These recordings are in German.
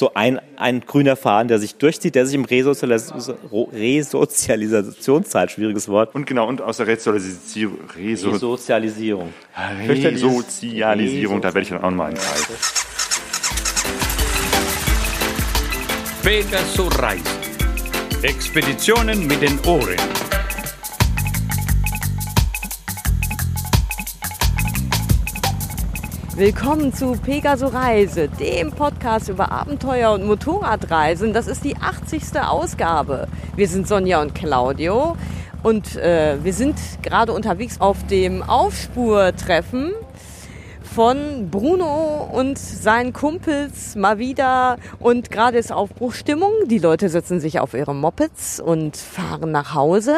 so ein, ein grüner Faden, der sich durchzieht, der sich im Resozialis Resozialisationszeit, schwieriges Wort. Und genau, und aus der Resozialisierung. Reso Resozialisierung. Resozialisierung, da werde ich dann auch nochmal einteilen. Pegasus Reisen. Expeditionen mit den Ohren. Willkommen zu Pegaso Reise, dem Podcast über Abenteuer und Motorradreisen. Das ist die 80. Ausgabe. Wir sind Sonja und Claudio und äh, wir sind gerade unterwegs auf dem Aufspurtreffen von Bruno und seinen Kumpels mal wieder und gerade ist Aufbruchstimmung. Die Leute setzen sich auf ihre Mopeds und fahren nach Hause.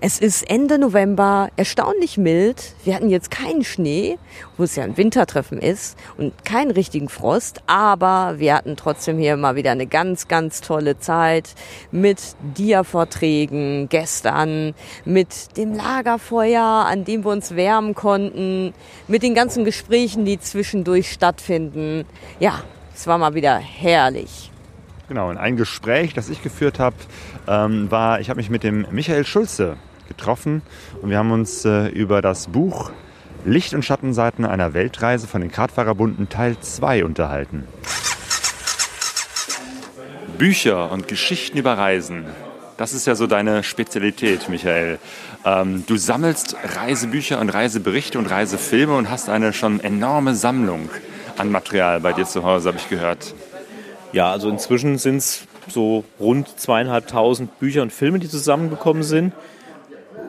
Es ist Ende November, erstaunlich mild. Wir hatten jetzt keinen Schnee, wo es ja ein Wintertreffen ist und keinen richtigen Frost, aber wir hatten trotzdem hier mal wieder eine ganz, ganz tolle Zeit mit Dia-Vorträgen gestern, mit dem Lagerfeuer, an dem wir uns wärmen konnten, mit den ganzen Gesprächen die zwischendurch stattfinden. Ja, es war mal wieder herrlich. Genau, und ein Gespräch, das ich geführt habe, ähm, war, ich habe mich mit dem Michael Schulze getroffen und wir haben uns äh, über das Buch Licht- und Schattenseiten einer Weltreise von den Kartfahrerbunden Teil 2 unterhalten. Bücher und Geschichten über Reisen. Das ist ja so deine Spezialität, Michael. Ähm, du sammelst Reisebücher und Reiseberichte und Reisefilme und hast eine schon enorme Sammlung an Material bei dir zu Hause, habe ich gehört. Ja, also inzwischen sind es so rund zweieinhalbtausend Bücher und Filme, die zusammengekommen sind.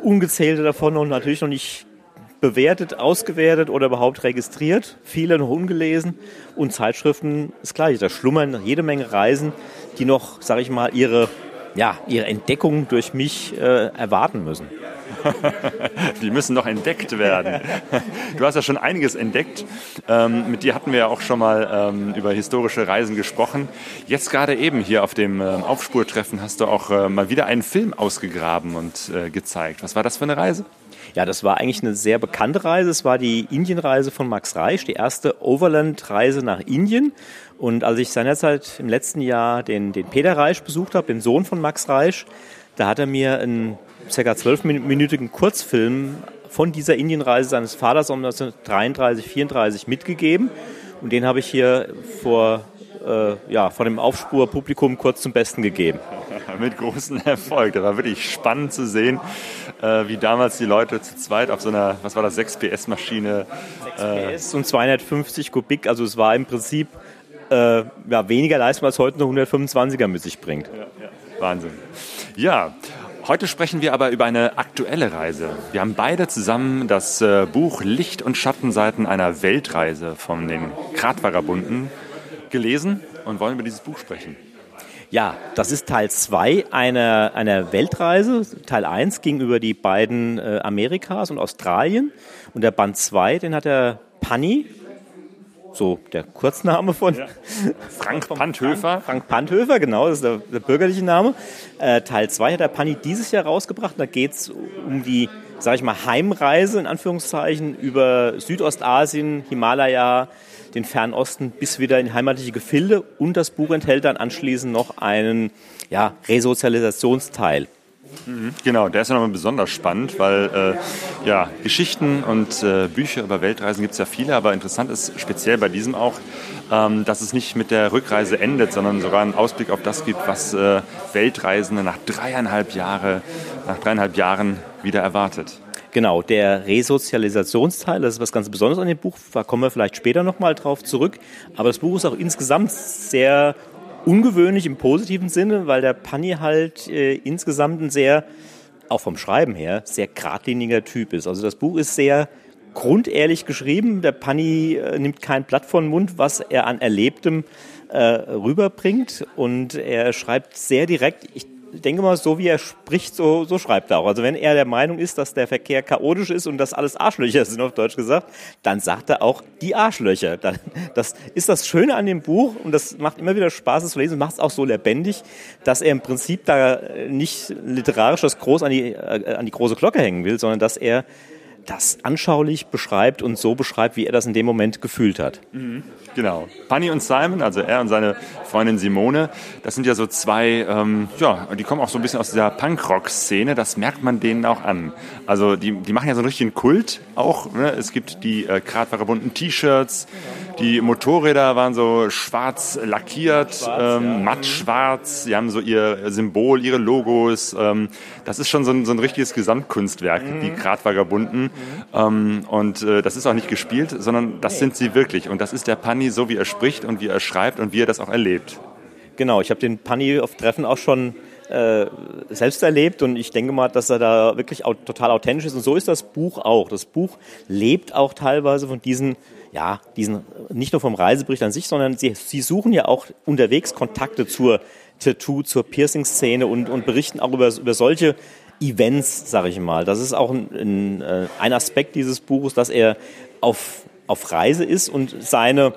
Ungezählte davon noch natürlich noch nicht bewertet, ausgewertet oder überhaupt registriert. Viele noch ungelesen. Und Zeitschriften ist gleich. Da schlummern jede Menge Reisen, die noch, sage ich mal, ihre, ja, ihre Entdeckung durch mich äh, erwarten müssen. die müssen noch entdeckt werden. Du hast ja schon einiges entdeckt. Ähm, mit dir hatten wir ja auch schon mal ähm, über historische Reisen gesprochen. Jetzt gerade eben hier auf dem ähm, Aufspurtreffen hast du auch äh, mal wieder einen Film ausgegraben und äh, gezeigt. Was war das für eine Reise? Ja, das war eigentlich eine sehr bekannte Reise. Es war die Indienreise von Max Reisch, die erste Overland-Reise nach Indien. Und als ich seinerzeit im letzten Jahr den, den Peter Reisch besucht habe, den Sohn von Max Reisch, da hat er mir ein circa zwölfminütigen Kurzfilm von dieser Indienreise seines Vaters um 1933, 34 mitgegeben. Und den habe ich hier vor, äh, ja, vor dem Aufspurpublikum kurz zum Besten gegeben. Mit großem Erfolg. Das war wirklich spannend zu sehen, äh, wie damals die Leute zu zweit auf so einer, was war das, 6 PS-Maschine. 6 PS äh, und 250 Kubik. Also es war im Prinzip äh, ja, weniger Leistung, als heute eine 125er mit sich bringt. Ja, ja. Wahnsinn. Ja, Heute sprechen wir aber über eine aktuelle Reise. Wir haben beide zusammen das äh, Buch Licht- und Schattenseiten einer Weltreise von den Kratvagabunden gelesen und wollen über dieses Buch sprechen. Ja, das ist Teil 2 einer, einer Weltreise. Teil 1 ging über die beiden äh, Amerikas und Australien. Und der Band 2, den hat der Panni so der Kurzname von ja. Frank Panthöfer. Frank Panthöfer, genau, das ist der, der bürgerliche Name. Äh, Teil 2 hat der Panni dieses Jahr rausgebracht. Da geht es um die, sage ich mal, Heimreise in Anführungszeichen über Südostasien, Himalaya, den Fernosten bis wieder in heimatliche Gefilde. Und das Buch enthält dann anschließend noch einen ja, Resozialisationsteil. Mhm. Genau, der ist ja nochmal besonders spannend, weil äh, ja, Geschichten und äh, Bücher über Weltreisen gibt es ja viele, aber interessant ist speziell bei diesem auch, ähm, dass es nicht mit der Rückreise endet, sondern sogar einen Ausblick auf das gibt, was äh, Weltreisende nach dreieinhalb, Jahre, nach dreieinhalb Jahren wieder erwartet. Genau, der Resozialisationsteil, das ist was ganz Besonderes an dem Buch, da kommen wir vielleicht später nochmal drauf zurück. Aber das Buch ist auch insgesamt sehr ungewöhnlich im positiven Sinne, weil der Panni halt äh, insgesamt ein sehr, auch vom Schreiben her, sehr geradliniger Typ ist. Also das Buch ist sehr grundehrlich geschrieben. Der Panni äh, nimmt kein Blatt von Mund, was er an Erlebtem äh, rüberbringt. Und er schreibt sehr direkt, ich ich denke mal, so wie er spricht, so, so schreibt er auch. Also wenn er der Meinung ist, dass der Verkehr chaotisch ist und dass alles Arschlöcher sind, auf Deutsch gesagt, dann sagt er auch die Arschlöcher. Das ist das Schöne an dem Buch und das macht immer wieder Spaß, es zu lesen, macht es auch so lebendig, dass er im Prinzip da nicht literarisch das groß an die, äh, an die große Glocke hängen will, sondern dass er das anschaulich beschreibt und so beschreibt, wie er das in dem Moment gefühlt hat. Mhm. Genau. Panny und Simon, also er und seine Freundin Simone, das sind ja so zwei, ähm, ja, die kommen auch so ein bisschen aus dieser Punkrock-Szene, das merkt man denen auch an. Also die, die machen ja so einen richtigen Kult auch. Ne? Es gibt die äh, bunten T-Shirts, die Motorräder waren so schwarz lackiert, schwarz, ähm, ja. matt schwarz, sie haben so ihr Symbol, ihre Logos. Ähm, das ist schon so ein, so ein richtiges Gesamtkunstwerk, mhm. die Gratvagabunden. Mhm. Ähm, und äh, das ist auch nicht gespielt, sondern das nee. sind sie wirklich. Und das ist der Panny Panni so, wie er spricht und wie er schreibt und wie er das auch erlebt. Genau, ich habe den Panni auf Treffen auch schon äh, selbst erlebt und ich denke mal, dass er da wirklich total authentisch ist und so ist das Buch auch. Das Buch lebt auch teilweise von diesen, ja, diesen, nicht nur vom Reisebericht an sich, sondern sie, sie suchen ja auch unterwegs Kontakte zur Tattoo, zur Piercing-Szene und, und berichten auch über, über solche Events, sage ich mal. Das ist auch ein, ein, äh, ein Aspekt dieses Buches, dass er auf, auf Reise ist und seine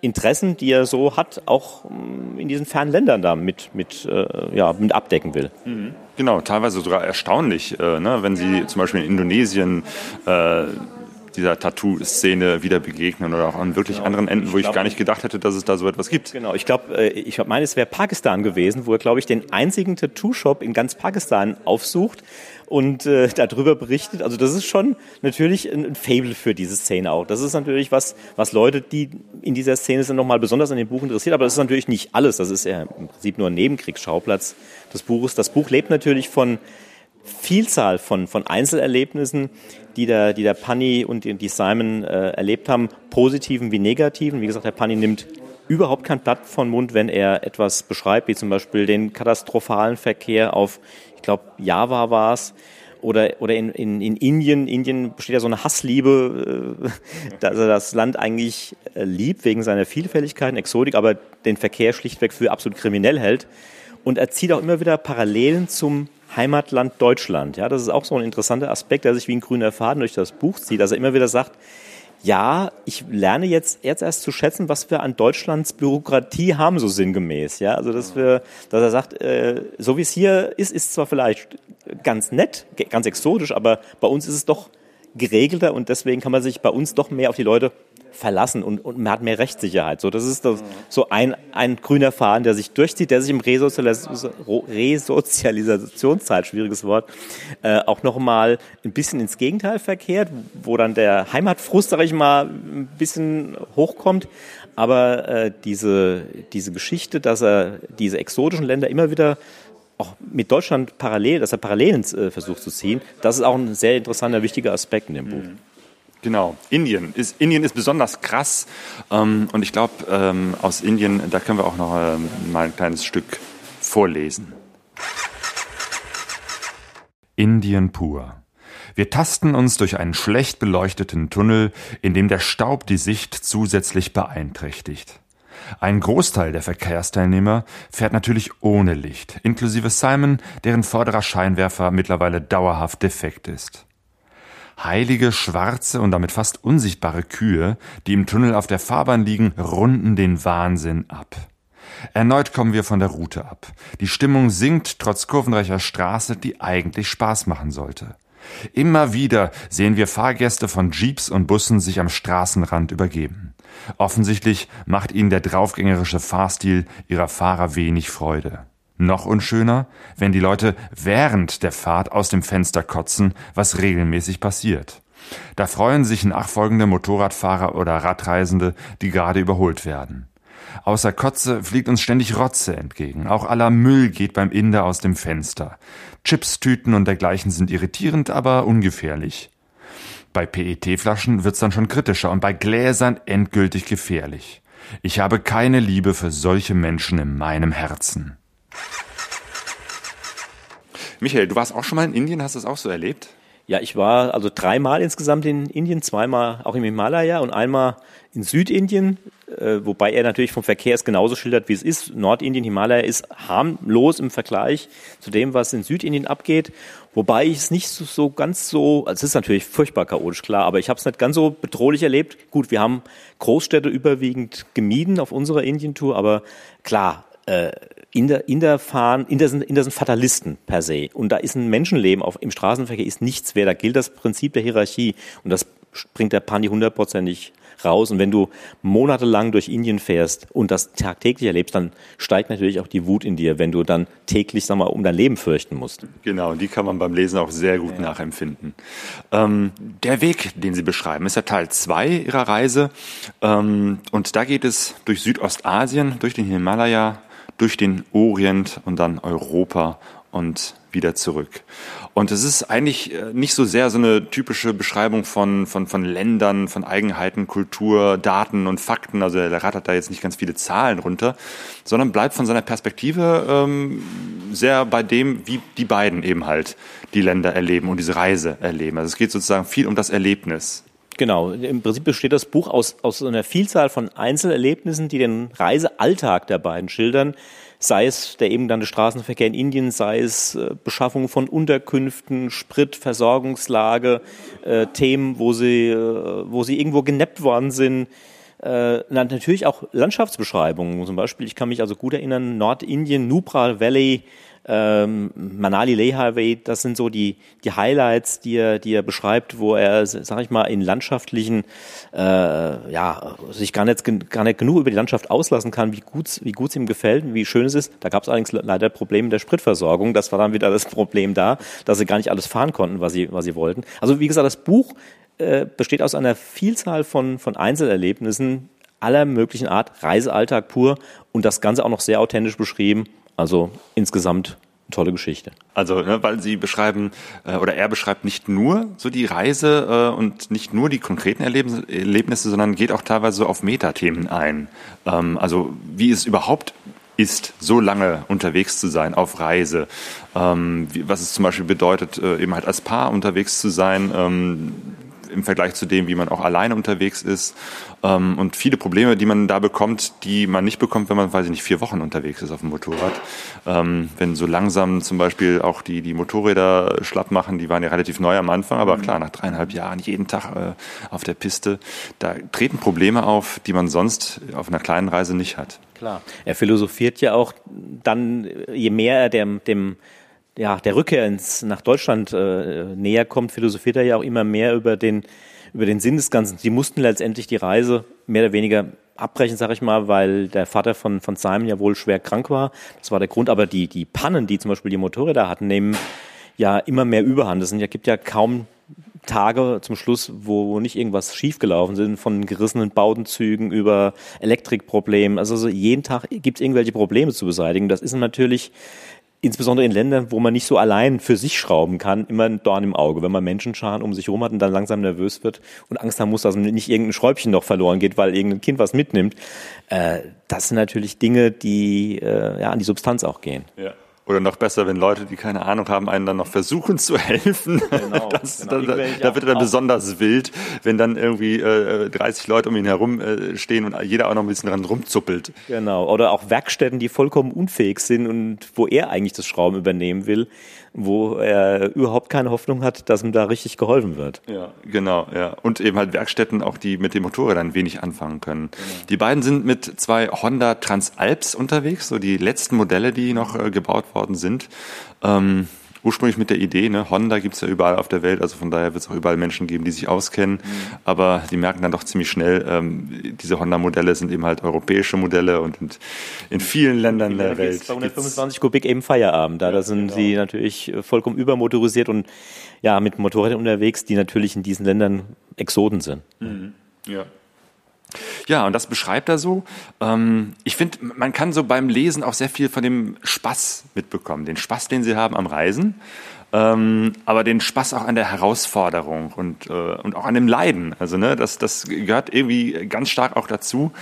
Interessen, die er so hat, auch mm, in diesen fernen Ländern da mit, mit, äh, ja, mit abdecken will. Mhm. Genau, teilweise sogar erstaunlich, äh, ne? wenn Sie zum Beispiel in Indonesien äh, dieser Tattoo-Szene wieder begegnen oder auch an wirklich genau. anderen Enden, wo ich, ich gar nicht gedacht hätte, dass es da so etwas gibt. Genau, ich glaube, äh, ich meine, es wäre Pakistan gewesen, wo er, glaube ich, den einzigen Tattoo-Shop in ganz Pakistan aufsucht und äh, darüber berichtet. Also das ist schon natürlich ein, ein Fable für diese Szene auch. Das ist natürlich was, was Leute, die in dieser Szene sind, nochmal besonders an dem Buch interessiert. Aber das ist natürlich nicht alles. Das ist ja im Prinzip nur ein Nebenkriegsschauplatz des Buches. Das Buch lebt natürlich von Vielzahl von, von Einzelerlebnissen, die der, die der Panny und die, die Simon äh, erlebt haben, positiven wie negativen. Wie gesagt, der Panny nimmt überhaupt kein Blatt von Mund, wenn er etwas beschreibt, wie zum Beispiel den katastrophalen Verkehr auf ich glaube, Java war es, oder, oder in, in, in Indien. Indien besteht ja so eine Hassliebe, äh, dass er das Land eigentlich äh, liebt wegen seiner Vielfältigkeit und Exotik, aber den Verkehr schlichtweg für absolut kriminell hält. Und er zieht auch immer wieder Parallelen zum Heimatland Deutschland. Ja, das ist auch so ein interessanter Aspekt, der sich wie ein grüner Faden durch das Buch zieht. dass er immer wieder sagt, ja, ich lerne jetzt, jetzt erst zu schätzen, was wir an Deutschlands Bürokratie haben, so sinngemäß. Ja, also dass wir, dass er sagt, äh, so wie es hier ist, ist zwar vielleicht ganz nett, ganz exotisch, aber bei uns ist es doch geregelter und deswegen kann man sich bei uns doch mehr auf die Leute verlassen und, und man hat mehr Rechtssicherheit. So, das ist das, so ein, ein grüner Faden, der sich durchzieht, der sich im Resozialis Resozialisationszeit, schwieriges Wort, äh, auch nochmal ein bisschen ins Gegenteil verkehrt, wo dann der Heimatfrust, sag ich mal, ein bisschen hochkommt. Aber äh, diese, diese Geschichte, dass er diese exotischen Länder immer wieder auch mit Deutschland parallel, dass er Parallelen äh, versucht zu ziehen, das ist auch ein sehr interessanter, wichtiger Aspekt in dem Buch. Mhm. Genau, Indien ist, Indien ist besonders krass ähm, und ich glaube, ähm, aus Indien, da können wir auch noch ähm, mal ein kleines Stück vorlesen. Indien pur. Wir tasten uns durch einen schlecht beleuchteten Tunnel, in dem der Staub die Sicht zusätzlich beeinträchtigt. Ein Großteil der Verkehrsteilnehmer fährt natürlich ohne Licht, inklusive Simon, deren vorderer Scheinwerfer mittlerweile dauerhaft defekt ist. Heilige, schwarze und damit fast unsichtbare Kühe, die im Tunnel auf der Fahrbahn liegen, runden den Wahnsinn ab. Erneut kommen wir von der Route ab. Die Stimmung sinkt trotz kurvenreicher Straße, die eigentlich Spaß machen sollte. Immer wieder sehen wir Fahrgäste von Jeeps und Bussen sich am Straßenrand übergeben. Offensichtlich macht ihnen der draufgängerische Fahrstil ihrer Fahrer wenig Freude. Noch unschöner, wenn die Leute während der Fahrt aus dem Fenster kotzen, was regelmäßig passiert. Da freuen sich nachfolgende Motorradfahrer oder Radreisende, die gerade überholt werden. Außer Kotze fliegt uns ständig Rotze entgegen. Auch aller Müll geht beim Inder aus dem Fenster. Chipstüten und dergleichen sind irritierend, aber ungefährlich. Bei PET-Flaschen wird's dann schon kritischer und bei Gläsern endgültig gefährlich. Ich habe keine Liebe für solche Menschen in meinem Herzen. Michael, du warst auch schon mal in Indien, hast du das auch so erlebt? Ja, ich war also dreimal insgesamt in Indien, zweimal auch im Himalaya und einmal in Südindien, äh, wobei er natürlich vom Verkehr es genauso schildert, wie es ist. Nordindien, Himalaya ist harmlos im Vergleich zu dem, was in Südindien abgeht. Wobei ich es nicht so, so ganz so, also es ist natürlich furchtbar chaotisch, klar, aber ich habe es nicht ganz so bedrohlich erlebt. Gut, wir haben Großstädte überwiegend gemieden auf unserer Indientour, aber klar, äh, Inder, Inder fahren, Inder sind, Inder sind Fatalisten per se. Und da ist ein Menschenleben auf, im Straßenverkehr ist nichts wert. Da gilt das Prinzip der Hierarchie. Und das bringt der Pani hundertprozentig raus. Und wenn du monatelang durch Indien fährst und das tagtäglich erlebst, dann steigt natürlich auch die Wut in dir, wenn du dann täglich, sag mal, um dein Leben fürchten musst. Genau, die kann man beim Lesen auch sehr gut ja. nachempfinden. Ähm, der Weg, den Sie beschreiben, ist ja Teil zwei Ihrer Reise. Ähm, und da geht es durch Südostasien, durch den Himalaya, durch den Orient und dann Europa und wieder zurück. Und es ist eigentlich äh, nicht so sehr so eine typische Beschreibung von, von, von Ländern, von Eigenheiten, Kultur, Daten und Fakten. Also er rattert da jetzt nicht ganz viele Zahlen runter, sondern bleibt von seiner Perspektive ähm, sehr bei dem, wie die beiden eben halt die Länder erleben und diese Reise erleben. Also es geht sozusagen viel um das Erlebnis. Genau, im Prinzip besteht das Buch aus, aus einer Vielzahl von Einzelerlebnissen, die den Reisealltag der beiden schildern sei es der eben genannte Straßenverkehr in Indien, sei es äh, Beschaffung von Unterkünften, Sprit, Versorgungslage, äh, Themen, wo sie, äh, wo sie irgendwo genappt worden sind. Äh, natürlich auch Landschaftsbeschreibungen. Zum Beispiel, ich kann mich also gut erinnern, Nordindien, Nubra Valley, ähm, Manali Leh Highway, das sind so die, die Highlights, die er, die er beschreibt, wo er, sag ich mal, in landschaftlichen, äh, ja, sich gar nicht, gar nicht genug über die Landschaft auslassen kann, wie gut wie ihm gefällt, wie schön es ist. Da gab es allerdings leider Probleme der Spritversorgung. Das war dann wieder das Problem da, dass sie gar nicht alles fahren konnten, was sie, was sie wollten. Also wie gesagt, das Buch äh, besteht aus einer Vielzahl von, von Einzelerlebnissen aller möglichen Art, Reisealltag pur und das Ganze auch noch sehr authentisch beschrieben also insgesamt tolle Geschichte. Also, ne, weil Sie beschreiben äh, oder er beschreibt nicht nur so die Reise äh, und nicht nur die konkreten Erlebnisse, Erlebnisse sondern geht auch teilweise so auf Metathemen ein. Ähm, also wie es überhaupt ist, so lange unterwegs zu sein auf Reise. Ähm, wie, was es zum Beispiel bedeutet, äh, eben halt als Paar unterwegs zu sein. Ähm, im Vergleich zu dem, wie man auch alleine unterwegs ist. Ähm, und viele Probleme, die man da bekommt, die man nicht bekommt, wenn man, weiß ich nicht, vier Wochen unterwegs ist auf dem Motorrad. Ähm, wenn so langsam zum Beispiel auch die, die Motorräder schlapp machen, die waren ja relativ neu am Anfang, aber mhm. klar, nach dreieinhalb Jahren jeden Tag äh, auf der Piste, da treten Probleme auf, die man sonst auf einer kleinen Reise nicht hat. Klar. Er philosophiert ja auch dann, je mehr er dem, dem ja, der Rückkehr ins, nach Deutschland äh, näher kommt, philosophiert er ja auch immer mehr über den, über den Sinn des Ganzen. Sie mussten letztendlich die Reise mehr oder weniger abbrechen, sag ich mal, weil der Vater von, von Simon ja wohl schwer krank war. Das war der Grund. Aber die, die Pannen, die zum Beispiel die Motorräder hatten, nehmen ja immer mehr Überhand. Es ja, gibt ja kaum Tage zum Schluss, wo nicht irgendwas schiefgelaufen sind, von gerissenen Bautenzügen über Elektrikproblemen. Also so jeden Tag gibt es irgendwelche Probleme zu beseitigen. Das ist natürlich insbesondere in Ländern, wo man nicht so allein für sich schrauben kann, immer ein Dorn im Auge. Wenn man Menschenscharen um sich herum hat und dann langsam nervös wird und Angst haben muss, dass nicht irgendein Schräubchen noch verloren geht, weil irgendein Kind was mitnimmt, äh, das sind natürlich Dinge, die äh, ja, an die Substanz auch gehen. Ja. Oder noch besser, wenn Leute, die keine Ahnung haben, einen dann noch versuchen zu helfen. Genau, das, genau. Da, da, wird er dann besonders wild, wenn dann irgendwie äh, 30 Leute um ihn herum äh, stehen und jeder auch noch ein bisschen dran rumzuppelt. Genau. Oder auch Werkstätten, die vollkommen unfähig sind und wo er eigentlich das Schrauben übernehmen will wo er überhaupt keine Hoffnung hat, dass ihm da richtig geholfen wird. Ja, genau, ja. Und eben halt Werkstätten, auch die mit dem Motorrädern wenig anfangen können. Genau. Die beiden sind mit zwei Honda Transalps unterwegs, so die letzten Modelle, die noch äh, gebaut worden sind. Ähm, ursprünglich mit der Idee, ne, Honda gibt's ja überall auf der Welt, also von daher wird es auch überall Menschen geben, die sich auskennen. Mhm. Aber die merken dann doch ziemlich schnell, ähm, diese Honda-Modelle sind eben halt europäische Modelle und in, in vielen Ländern der Welt. 225 Kubik eben Feierabend. Da, ja, da sind genau. sie natürlich vollkommen übermotorisiert und ja, mit Motorrädern unterwegs, die natürlich in diesen Ländern Exoden sind. Mhm. Ja. Ja, und das beschreibt er so. Ähm, ich finde, man kann so beim Lesen auch sehr viel von dem Spaß mitbekommen. Den Spaß, den sie haben am Reisen, ähm, aber den Spaß auch an der Herausforderung und, äh, und auch an dem Leiden. Also ne, das, das gehört irgendwie ganz stark auch dazu.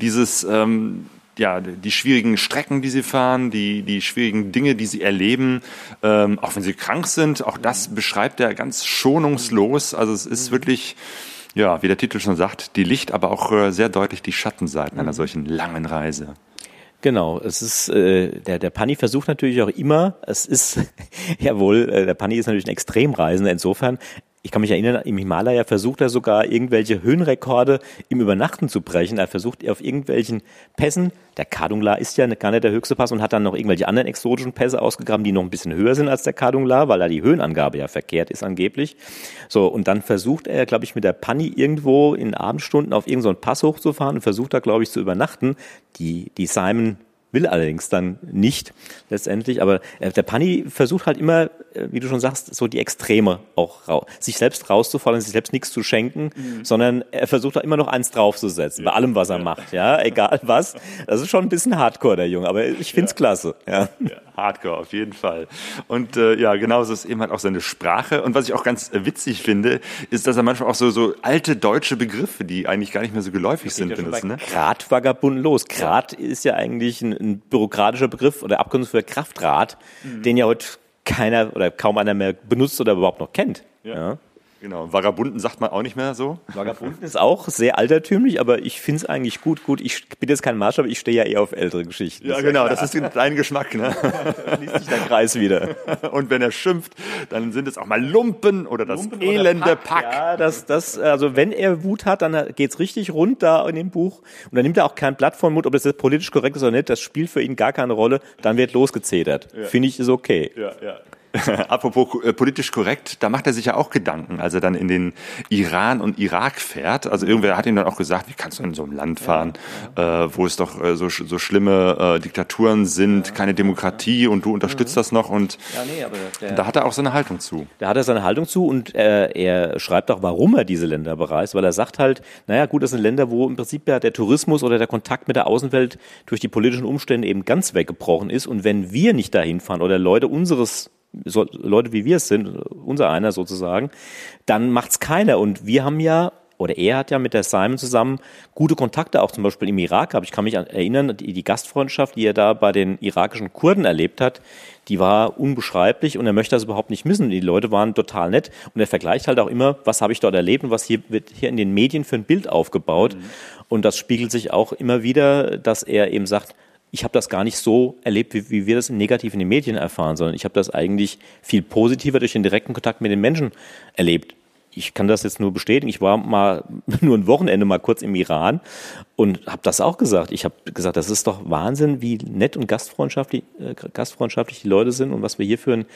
Dieses ähm, ja, die schwierigen Strecken, die sie fahren, die, die schwierigen Dinge, die sie erleben, ähm, auch wenn sie krank sind, auch das beschreibt er ganz schonungslos. Also es ist wirklich, ja, wie der Titel schon sagt, die Licht, aber auch äh, sehr deutlich die Schattenseiten einer mhm. solchen langen Reise. Genau, es ist äh, der der Pani versucht natürlich auch immer, es ist jawohl, äh, der Pani ist natürlich ein Extremreisender insofern, ich kann mich erinnern, im Himalaya versucht er sogar irgendwelche Höhenrekorde im Übernachten zu brechen. Er versucht auf irgendwelchen Pässen, der Kadungla ist ja gar nicht der höchste Pass und hat dann noch irgendwelche anderen exotischen Pässe ausgegraben, die noch ein bisschen höher sind als der Kadungla, weil da die Höhenangabe ja verkehrt ist angeblich. So, und dann versucht er, glaube ich, mit der Pani irgendwo in Abendstunden auf irgendeinen so Pass hochzufahren und versucht da, glaube ich, zu übernachten. Die, die Simon will allerdings dann nicht letztendlich. Aber äh, der Pani versucht halt immer, äh, wie du schon sagst, so die Extreme auch sich selbst rauszufallen, sich selbst nichts zu schenken, mhm. sondern er versucht da immer noch eins draufzusetzen, ja. bei allem, was er macht, ja, egal was. Das ist schon ein bisschen Hardcore, der Junge, aber ich find's ja. klasse, ja. ja. Hardcore, auf jeden Fall. Und äh, ja, genauso ist eben halt auch seine Sprache. Und was ich auch ganz äh, witzig finde, ist, dass er manchmal auch so, so alte deutsche Begriffe, die eigentlich gar nicht mehr so geläufig sind, benutzt. Ne? Gradvagabunden los. Grad ist ja eigentlich ein, ein bürokratischer Begriff oder Abkürzung für Kraftrad, mhm. den ja heute keiner oder kaum einer mehr benutzt oder überhaupt noch kennt. Ja. ja. Genau, Vagabunden sagt man auch nicht mehr so. Vagabunden ist auch sehr altertümlich, aber ich finde es eigentlich gut. Gut, ich bin jetzt kein Maßstab, ich stehe ja eher auf ältere Geschichten. Ja, genau, das ist dein Geschmack. Ne? da schließt sich der Kreis wieder. Und wenn er schimpft, dann sind es auch mal Lumpen oder das Lumpen elende oder Pack. Pack. Ja, das, das, also wenn er Wut hat, dann geht's richtig rund da in dem Buch. Und dann nimmt er auch kein Blatt von Mut, ob das jetzt politisch korrekt ist oder nicht. Das spielt für ihn gar keine Rolle. Dann wird losgezedert. Ja. Finde ich, ist okay. Ja, ja. Apropos äh, politisch korrekt, da macht er sich ja auch Gedanken, als er dann in den Iran und Irak fährt. Also irgendwer hat ihm dann auch gesagt, wie kannst du in so einem Land fahren, ja, Äh, wo es doch äh, so, so schlimme äh, Diktaturen sind, ja, keine Demokratie und du unterstützt mhm. das noch und nee, der, da hat er auch seine Haltung zu. Da hat er seine Haltung zu und äh, er schreibt auch, warum er diese Länder bereist, weil er sagt halt, naja gut, das sind Länder, wo im Prinzip ja der Tourismus oder der Kontakt mit der Außenwelt durch die politischen Umstände eben ganz weggebrochen ist und wenn wir nicht dahin fahren oder Leute unseres so Leute wie wir es sind, unser einer sozusagen, dann macht's keiner. Und wir haben ja oder er hat ja mit der Simon zusammen gute Kontakte auch zum Beispiel im Irak gehabt. Ich kann mich erinnern, die, die, Gastfreundschaft, die er da bei den irakischen Kurden erlebt hat, die war unbeschreiblich und er möchte das überhaupt nicht missen. Die Leute waren total nett und er vergleicht halt auch immer, was habe ich dort erlebt und was hier wird hier in den Medien für ein Bild aufgebaut. Mhm. Und das spiegelt sich auch immer wieder, dass er eben sagt, ich habe das gar nicht so erlebt, wie, wie, wir das negativ in den Medien erfahren, sondern ich habe das eigentlich viel positiver durch den direkten Kontakt mit den Menschen erlebt. Ich kann das jetzt nur bestätigen. Ich war mal nur ein Wochenende mal kurz im Iran und habe das auch gesagt. Ich habe gesagt, das ist doch Wahnsinn, wie nett und gastfreundschaftlich, äh, gastfreundschaftlich die Leute sind und was wir hier für ein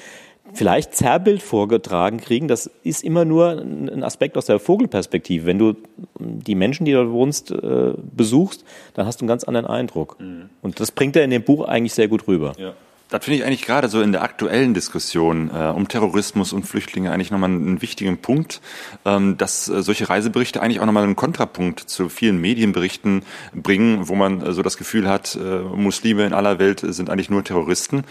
vielleicht Zerrbild vorgetragen kriegen. Das ist immer nur ein Aspekt aus der Vogelperspektive. Wenn du die Menschen, die dort wohnst, äh, besuchst, dann hast du einen ganz anderen Eindruck. Mhm. Und das bringt er in dem Buch eigentlich sehr gut rüber. Ja. Das finde ich eigentlich gerade so in der aktuellen Diskussion äh, um Terrorismus und Flüchtlinge eigentlich nochmal einen wichtigen Punkt, ähm, dass äh, solche Reiseberichte eigentlich auch nochmal einen Kontrapunkt zu vielen Medienberichten bringen, wo man äh, so das Gefühl hat, äh, Muslime in aller Welt sind eigentlich nur Terroristen.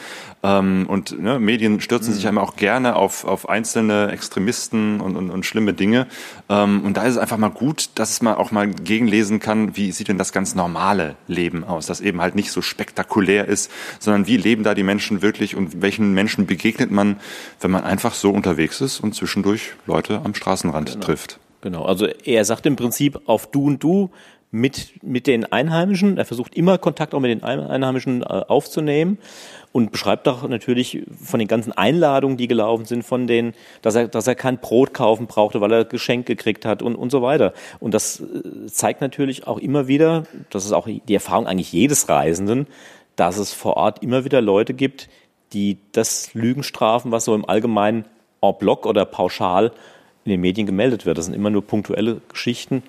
Ähm, und ne, Medien stürzen mhm. sich einmal auch gerne auf, auf einzelne Extremisten und, und, und schlimme Dinge. Ähm, und da ist es einfach mal gut, dass man auch mal gegenlesen kann, wie sieht denn das ganz normale Leben aus, das eben halt nicht so spektakulär ist, sondern wie leben da die Menschen wirklich und welchen Menschen begegnet man, wenn man einfach so unterwegs ist und zwischendurch Leute am Straßenrand genau. trifft. Genau, also er sagt im Prinzip auf Du und Du mit, mit den Einheimischen. Er versucht immer Kontakt auch mit den Einheimischen äh, aufzunehmen und beschreibt auch natürlich von den ganzen Einladungen, die gelaufen sind, von denen, dass er, dass er kein Brot kaufen brauchte, weil er Geschenk gekriegt hat und, und so weiter. Und das äh, zeigt natürlich auch immer wieder, das ist auch die Erfahrung eigentlich jedes Reisenden, dass es vor Ort immer wieder Leute gibt, die das Lügen strafen, was so im Allgemeinen en bloc oder pauschal in den Medien gemeldet wird. Das sind immer nur punktuelle Geschichten.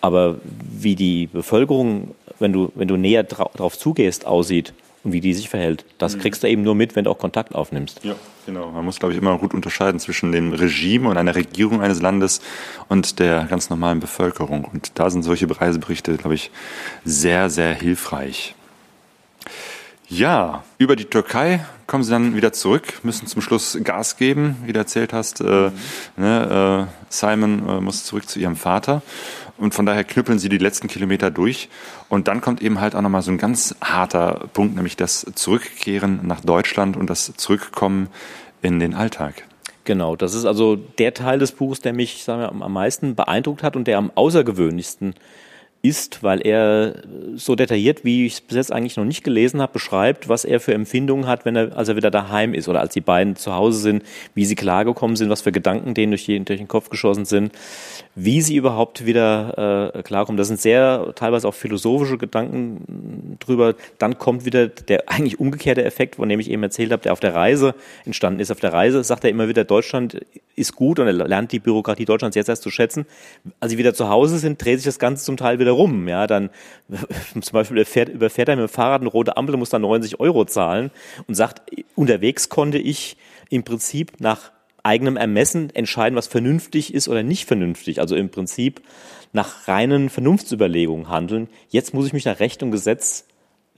Aber wie die Bevölkerung, wenn du, wenn du näher darauf zugehst, aussieht und wie die sich verhält, das mhm. kriegst du eben nur mit, wenn du auch Kontakt aufnimmst. Ja, genau. Man muss, glaube ich, immer gut unterscheiden zwischen dem Regime und einer Regierung eines Landes und der ganz normalen Bevölkerung. Und da sind solche Reiseberichte, glaube ich, sehr, sehr hilfreich. Ja, über die Türkei kommen sie dann wieder zurück, müssen zum Schluss Gas geben, wie du erzählt hast. Äh, ne, äh, Simon äh, muss zurück zu ihrem Vater und von daher knüppeln sie die letzten Kilometer durch. Und dann kommt eben halt auch nochmal so ein ganz harter Punkt, nämlich das Zurückkehren nach Deutschland und das Zurückkommen in den Alltag. Genau, das ist also der Teil des Buches, der mich sagen wir, am meisten beeindruckt hat und der am außergewöhnlichsten ist, weil er so detailliert, wie ich es bis jetzt eigentlich noch nicht gelesen habe, beschreibt, was er für Empfindungen hat, wenn er, als er wieder daheim ist oder als die beiden zu Hause sind, wie sie klargekommen sind, was für Gedanken denen durch, die, durch den Kopf geschossen sind, wie sie überhaupt wieder äh, klarkommen. Das sind sehr teilweise auch philosophische Gedanken drüber. Dann kommt wieder der eigentlich umgekehrte Effekt, von dem ich eben erzählt habe, der auf der Reise entstanden ist. Auf der Reise sagt er immer wieder, Deutschland ist gut und er lernt die Bürokratie Deutschlands jetzt erst zu schätzen. Als sie wieder zu Hause sind, dreht sich das Ganze zum Teil wieder rum. Ja, dann zum Beispiel überfährt, überfährt er mit dem Fahrrad eine rote Ampel, muss dann 90 Euro zahlen und sagt, unterwegs konnte ich im Prinzip nach eigenem Ermessen entscheiden, was vernünftig ist oder nicht vernünftig. Also im Prinzip nach reinen Vernunftsüberlegungen handeln. Jetzt muss ich mich nach Recht und Gesetz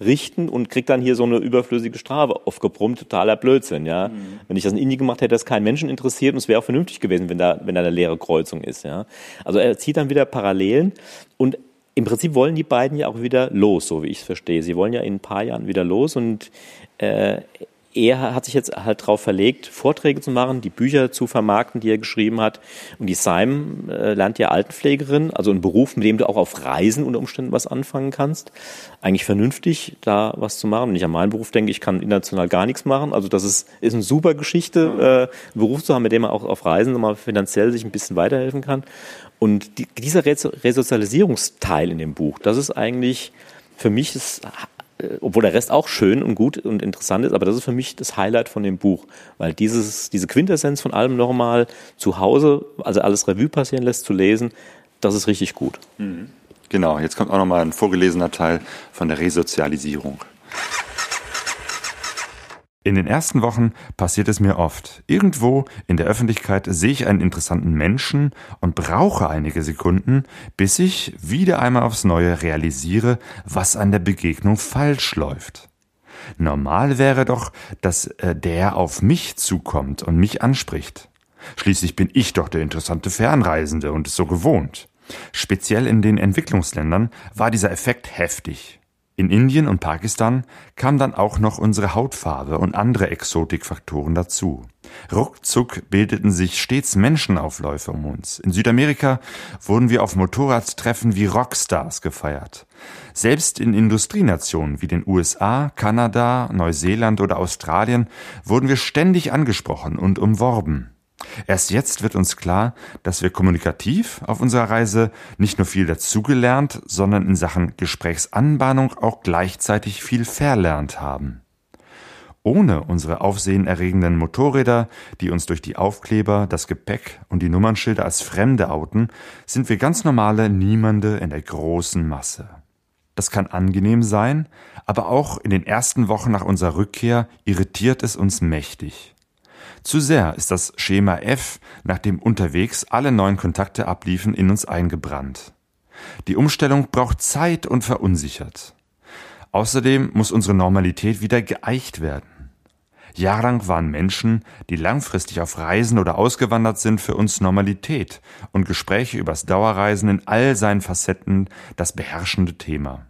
richten und krieg dann hier so eine überflüssige Strafe aufgebrummt, totaler Blödsinn, ja. Mhm. Wenn ich das in Indien gemacht hätte, hätte das keinen Menschen interessiert und es wäre auch vernünftig gewesen, wenn da, wenn da eine leere Kreuzung ist, ja. Also er zieht dann wieder Parallelen und im Prinzip wollen die beiden ja auch wieder los, so wie ich es verstehe. Sie wollen ja in ein paar Jahren wieder los und äh, er hat sich jetzt halt darauf verlegt, Vorträge zu machen, die Bücher zu vermarkten, die er geschrieben hat. Und die Simon äh, lernt ja Altenpflegerin, also ein Beruf, mit dem du auch auf Reisen unter Umständen was anfangen kannst. Eigentlich vernünftig, da was zu machen. Wenn ich an meinen Beruf denke, ich kann international gar nichts machen. Also das ist, ist eine super Geschichte, äh, einen Beruf zu haben, mit dem man auch auf Reisen nochmal finanziell sich ein bisschen weiterhelfen kann. Und die, dieser Resozialisierungsteil in dem Buch, das ist eigentlich für mich das obwohl der Rest auch schön und gut und interessant ist, aber das ist für mich das Highlight von dem Buch, weil dieses, diese Quintessenz von allem nochmal zu Hause, also alles Revue passieren lässt, zu lesen, das ist richtig gut. Mhm. Genau, jetzt kommt auch nochmal ein vorgelesener Teil von der Resozialisierung. In den ersten Wochen passiert es mir oft. Irgendwo in der Öffentlichkeit sehe ich einen interessanten Menschen und brauche einige Sekunden, bis ich wieder einmal aufs Neue realisiere, was an der Begegnung falsch läuft. Normal wäre doch, dass äh, der auf mich zukommt und mich anspricht. Schließlich bin ich doch der interessante Fernreisende und es so gewohnt. Speziell in den Entwicklungsländern war dieser Effekt heftig. In Indien und Pakistan kam dann auch noch unsere Hautfarbe und andere Exotikfaktoren dazu. Ruckzuck bildeten sich stets Menschenaufläufe um uns. In Südamerika wurden wir auf Motorradtreffen wie Rockstars gefeiert. Selbst in Industrienationen wie den USA, Kanada, Neuseeland oder Australien wurden wir ständig angesprochen und umworben. Erst jetzt wird uns klar, dass wir kommunikativ auf unserer Reise nicht nur viel dazugelernt, sondern in Sachen Gesprächsanbahnung auch gleichzeitig viel verlernt haben. Ohne unsere aufsehenerregenden Motorräder, die uns durch die Aufkleber, das Gepäck und die Nummernschilder als Fremde outen, sind wir ganz normale Niemande in der großen Masse. Das kann angenehm sein, aber auch in den ersten Wochen nach unserer Rückkehr irritiert es uns mächtig. Zu sehr ist das Schema F, nach dem unterwegs alle neuen Kontakte abliefen, in uns eingebrannt. Die Umstellung braucht Zeit und verunsichert. Außerdem muss unsere Normalität wieder geeicht werden. Jahrelang waren Menschen, die langfristig auf Reisen oder ausgewandert sind, für uns Normalität und Gespräche übers Dauerreisen in all seinen Facetten das beherrschende Thema.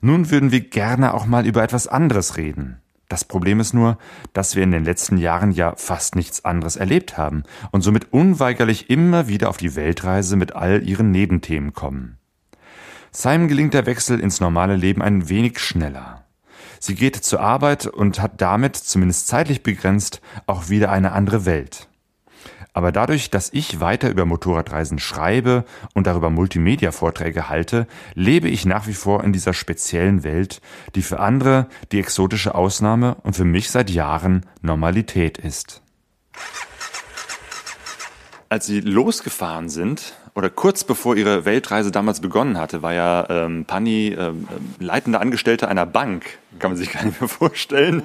Nun würden wir gerne auch mal über etwas anderes reden. Das Problem ist nur, dass wir in den letzten Jahren ja fast nichts anderes erlebt haben und somit unweigerlich immer wieder auf die Weltreise mit all ihren Nebenthemen kommen. Simon gelingt der Wechsel ins normale Leben ein wenig schneller. Sie geht zur Arbeit und hat damit, zumindest zeitlich begrenzt, auch wieder eine andere Welt. Aber dadurch, dass ich weiter über Motorradreisen schreibe und darüber Multimedia-Vorträge halte, lebe ich nach wie vor in dieser speziellen Welt, die für andere die exotische Ausnahme und für mich seit Jahren Normalität ist. Als sie losgefahren sind, oder kurz bevor ihre Weltreise damals begonnen hatte, war ja ähm, Pani ähm, leitende Angestellte einer Bank kann man sich gar nicht mehr vorstellen.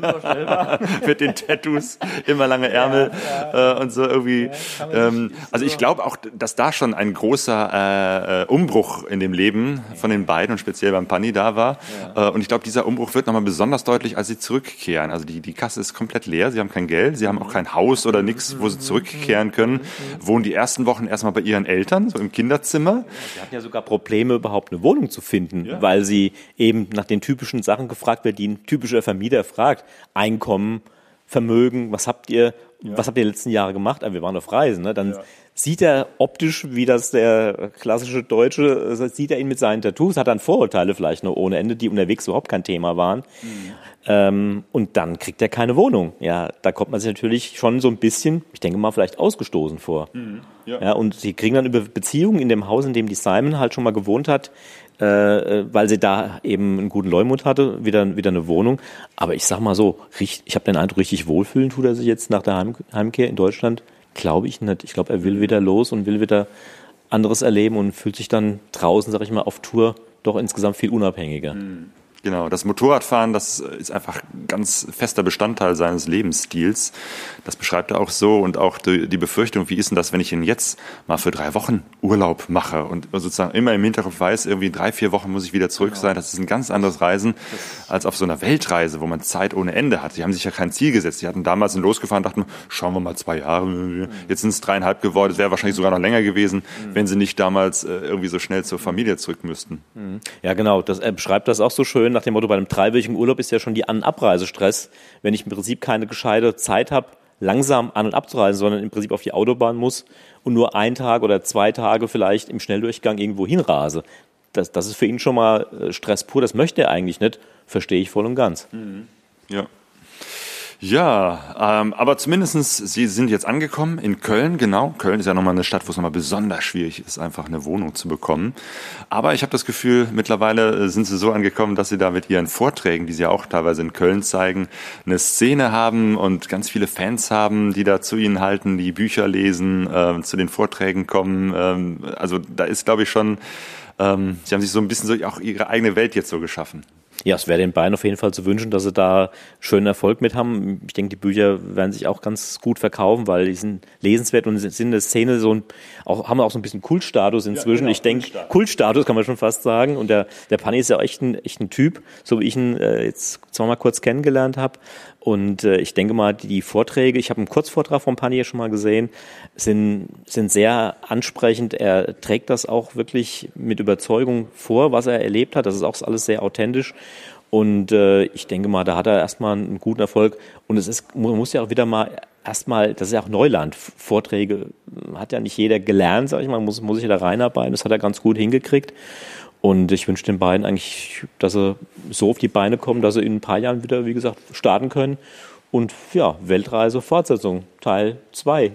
Mit den Tattoos, immer lange Ärmel ja, ja. Äh, und so irgendwie. Ja, ähm, also ich glaube auch, dass da schon ein großer äh, Umbruch in dem Leben von den beiden und speziell beim Pani da war. Äh, und ich glaube, dieser Umbruch wird nochmal besonders deutlich, als sie zurückkehren. Also die, die Kasse ist komplett leer, sie haben kein Geld, sie haben auch kein Haus oder nichts, wo sie zurückkehren können. Wohnen die ersten Wochen erstmal bei ihren Eltern, so im Kinderzimmer. Sie hatten ja sogar Probleme, überhaupt eine Wohnung zu finden, weil sie eben nach den typischen Sachen gefragt wird, die ein typischer Vermieter fragt. Einkommen, Vermögen, was habt ihr, was habt ihr die letzten Jahre gemacht? Aber wir waren auf Reisen, ne? Dann sieht er optisch, wie das der klassische Deutsche, äh, sieht er ihn mit seinen Tattoos, hat dann Vorurteile vielleicht noch ohne Ende, die unterwegs überhaupt kein Thema waren. Ähm, und dann kriegt er keine Wohnung. Ja, da kommt man sich natürlich schon so ein bisschen, ich denke mal, vielleicht ausgestoßen vor. Ja. und sie kriegen dann über Beziehungen in dem Haus, in dem die Simon halt schon mal gewohnt hat, äh, äh, weil sie da eben einen guten Leumund hatte, wieder, wieder eine Wohnung. Aber ich sag mal so, ich habe den Eindruck, richtig wohlfühlen tut er sich jetzt nach der Heim Heimkehr in Deutschland. Glaube ich nicht. Ich glaube, er will wieder los und will wieder anderes erleben und fühlt sich dann draußen, sag ich mal, auf Tour doch insgesamt viel unabhängiger. Genau, das Motorradfahren, das ist einfach ein ganz fester Bestandteil seines Lebensstils. Das beschreibt er auch so und auch die, die Befürchtung, wie ist denn das, wenn ich ihn jetzt mal für drei Wochen Urlaub mache und sozusagen immer im Hinterkopf weiß, irgendwie in drei, vier Wochen muss ich wieder zurück sein. Das ist ein ganz anderes Reisen als auf so einer Weltreise, wo man Zeit ohne Ende hat. Die haben sich ja kein Ziel gesetzt. Die hatten damals sind losgefahren, dachten, schauen wir mal zwei Jahre. Jetzt sind es dreieinhalb geworden. Es wäre wahrscheinlich sogar noch länger gewesen, wenn sie nicht damals äh, irgendwie so schnell zur Familie zurück müssten. Ja, genau. Das, er beschreibt das auch so schön nach dem Motto, bei einem dreiwöchigen Urlaub ist ja schon die An- und Abreisestress, wenn ich im Prinzip keine gescheite Zeit habe, langsam an- und abzureisen, sondern im Prinzip auf die Autobahn muss und nur einen Tag oder zwei Tage vielleicht im Schnelldurchgang irgendwo hinrase. Das, das ist für ihn schon mal äh, Stress pur. Das möchte er eigentlich nicht. Verstehe ich voll und ganz. Ja. Ja, ähm, aber zumindestens Sie sind jetzt angekommen in Köln, genau. Köln ist ja nochmal eine Stadt, wo es nochmal besonders schwierig ist, einfach eine Wohnung zu bekommen. Aber ich habe das Gefühl, mittlerweile äh, sind Sie so angekommen, dass Sie da mit Ihren Vorträgen, die Sie ja auch teilweise in Köln zeigen, eine Szene haben und ganz viele Fans haben, die da zu Ihnen halten, die Bücher lesen, ähm, zu den Vorträgen kommen. Ähm, also da ist, glaube ich, schon, ähm, Sie haben sich so ein bisschen so auch Ihre eigene Welt jetzt so geschaffen. Ja, es wäre den beiden auf jeden Fall zu wünschen, dass sie da schönen Erfolg mit haben. Ich denke, die Bücher werden sich auch ganz gut verkaufen, weil die sind lesenswert und sind in der Szene so ein, auch, haben auch so ein bisschen Kultstatus inzwischen. genau, ich denke, Kultstatus. kann man schon fast sagen. Und der, der Panni ist ja auch echt ein, echt ein Typ, so wie ich ihn äh, jetzt zweimal kurz kennengelernt habe. Und äh, ich denke mal, die, Vorträge, ich habe einen Kurzvortrag von Panni ja schon mal gesehen, sind, sind sehr ansprechend. Er trägt das auch wirklich mit Überzeugung vor, was er erlebt hat. Das ist auch alles sehr authentisch. Und äh, ich denke mal, da hat er erstmal einen guten Erfolg. Und es ist, man muss ja auch wieder mal erstmal, das ist ja auch Neuland. Vorträge hat ja nicht jeder gelernt, sag ich mal, muss, muss sich da reinarbeiten. Das hat er ganz gut hingekriegt. Und ich wünsche den beiden eigentlich, dass sie so auf die Beine kommen, dass sie in ein paar Jahren wieder, wie gesagt, starten können. Und ja, Weltreise Fortsetzung, Teil 2.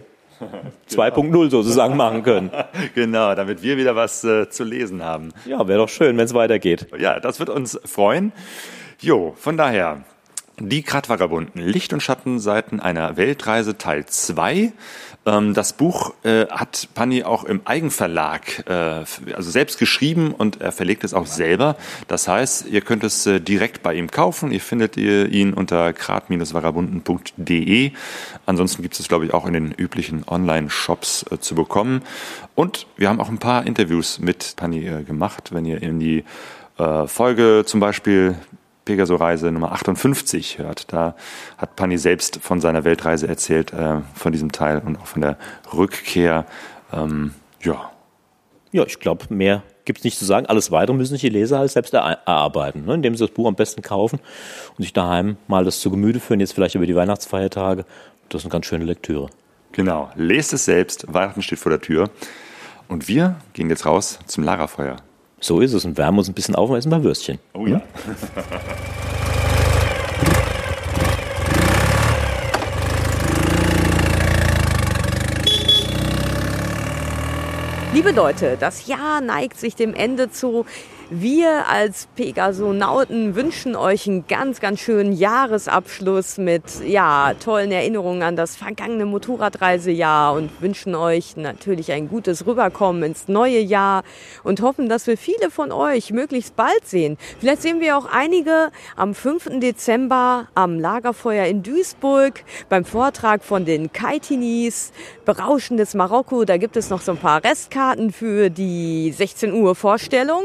2.0 sozusagen machen können. Genau, damit wir wieder was äh, zu lesen haben. Ja, wäre doch schön, wenn es weitergeht. Ja, das wird uns freuen. Jo, von daher, die Kratvagabunden, Licht- und Schattenseiten einer Weltreise Teil 2. Ähm, das Buch äh, hat Panni auch im Eigenverlag, äh, also selbst geschrieben und er verlegt es auch selber. Das heißt, ihr könnt es äh, direkt bei ihm kaufen. Ihr findet ihn unter krat-vagabunden.de. Ansonsten gibt es, glaube ich, auch in den üblichen Online-Shops zu bekommen. Und wir haben auch ein paar Interviews mit Panni gemacht. Wenn ihr in die Folge zum Beispiel Pegaso-Reise Nummer 58 hört. Da hat Panni selbst von seiner Weltreise erzählt, äh, von diesem Teil und auch von der Rückkehr. Ähm, ja, Ja, ich glaube, mehr gibt's nicht zu sagen. Alles weitere müssen sich die Leser halt selbst er erarbeiten, ne? indem sie das Buch am besten kaufen und sich daheim mal das zu Gemüte führen, jetzt vielleicht über die Weihnachtsfeiertage. Das ist eine ganz schöne Lektüre. genau. Lest es selbst. Weihnachten steht vor der Tür. Und wir gehen jetzt raus zum Lagerfeuer. So ist es und wärmen uns ein bisschen auf und essen ein paar Würstchen. Oh ja. Liebe Leute, das Jahr neigt sich dem Ende zu. Wir als Pegasonauten wünschen euch einen ganz, ganz schönen Jahresabschluss mit ja, tollen Erinnerungen an das vergangene Motorradreisejahr und wünschen euch natürlich ein gutes Rüberkommen ins neue Jahr und hoffen, dass wir viele von euch möglichst bald sehen. Vielleicht sehen wir auch einige am 5. Dezember am Lagerfeuer in Duisburg beim Vortrag von den Kaitinis, berauschendes Marokko. Da gibt es noch so ein paar Restkarten für die 16 Uhr Vorstellung.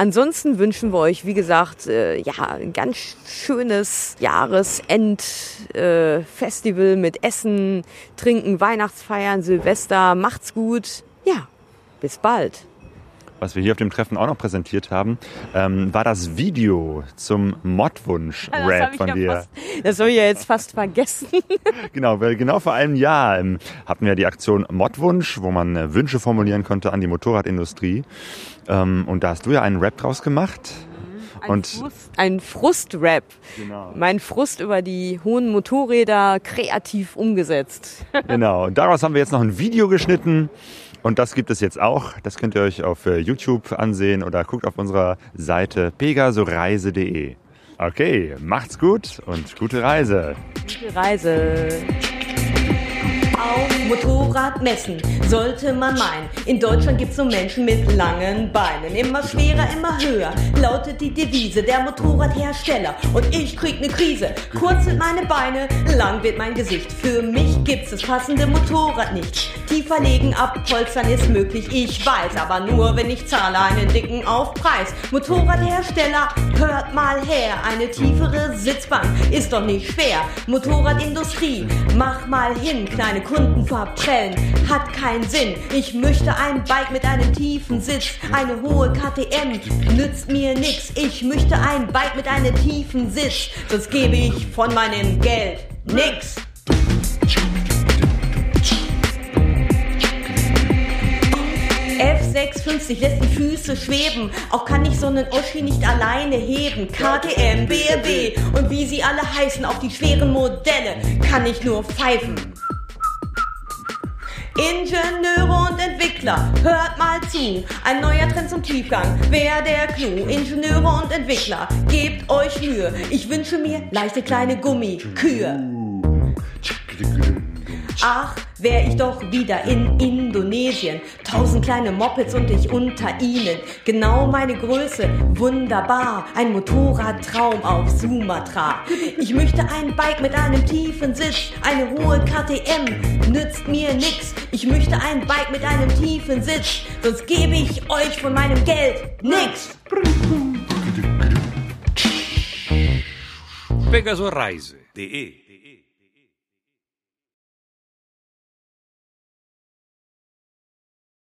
Ansonsten wünschen wir euch, wie gesagt, äh, ja, ein ganz schönes Jahresendfestival äh, mit Essen, Trinken, Weihnachtsfeiern, Silvester. Macht's gut. Ja, bis bald. Was wir hier auf dem Treffen auch noch präsentiert haben, ähm, war das Video zum Modwunsch-Rap von ja dir. Fast, das habe ich ja jetzt fast vergessen. Genau, weil genau vor einem Jahr ähm, hatten wir die Aktion Modwunsch, wo man äh, Wünsche formulieren konnte an die Motorradindustrie. Ähm, und da hast du ja einen Rap draus gemacht. Ein Und Frust, ein Frustrap. Genau. Mein Frust über die hohen Motorräder kreativ umgesetzt. Genau, und daraus haben wir jetzt noch ein Video geschnitten. Und das gibt es jetzt auch. Das könnt ihr euch auf äh, YouTube ansehen oder guckt auf unserer Seite pegasoreise.de. Okay, macht's gut und gute Reise. Gute Reise. Auf Motorradmessen sollte man meinen. In Deutschland gibt's so Menschen mit langen Beinen. Immer schwerer, immer höher lautet die Devise der Motorradhersteller. Und ich krieg ne Krise. Kurz sind meine Beine, lang wird mein Gesicht. Für mich gibt's das passende Motorrad nicht. Tiefer legen, abpolstern ist möglich, ich weiß. Aber nur, wenn ich zahle einen dicken Aufpreis. Motorradhersteller, hört mal her. Eine tiefere Sitzbank ist doch nicht schwer. Motorradindustrie, mach mal hin. Kleine Kunden verprellen, hat keinen Sinn. Ich möchte ein Bike mit einem tiefen Sitz. Eine hohe KTM nützt mir nix. Ich möchte ein Bike mit einem tiefen Sitz. Sonst gebe ich von meinem Geld nix. F650 lässt die Füße schweben. Auch kann ich so einen Oschi nicht alleine heben. KTM, BMW und wie sie alle heißen, auf die schweren Modelle kann ich nur pfeifen. Ingenieure und Entwickler, hört mal zu. Ein neuer Trend zum Tiefgang, wer der Clou? Ingenieure und Entwickler, gebt euch Mühe. Ich wünsche mir leichte kleine Gummikühe. Ach, wär ich doch wieder in Indonesien. Tausend kleine Mopeds und ich unter ihnen. Genau meine Größe, wunderbar. Ein Motorradtraum auf Sumatra. Ich möchte ein Bike mit einem tiefen Sitz. Eine hohe KTM nützt mir nix. Ich möchte ein Bike mit einem tiefen Sitz. Sonst gebe ich euch von meinem Geld nix. pegasoreise.de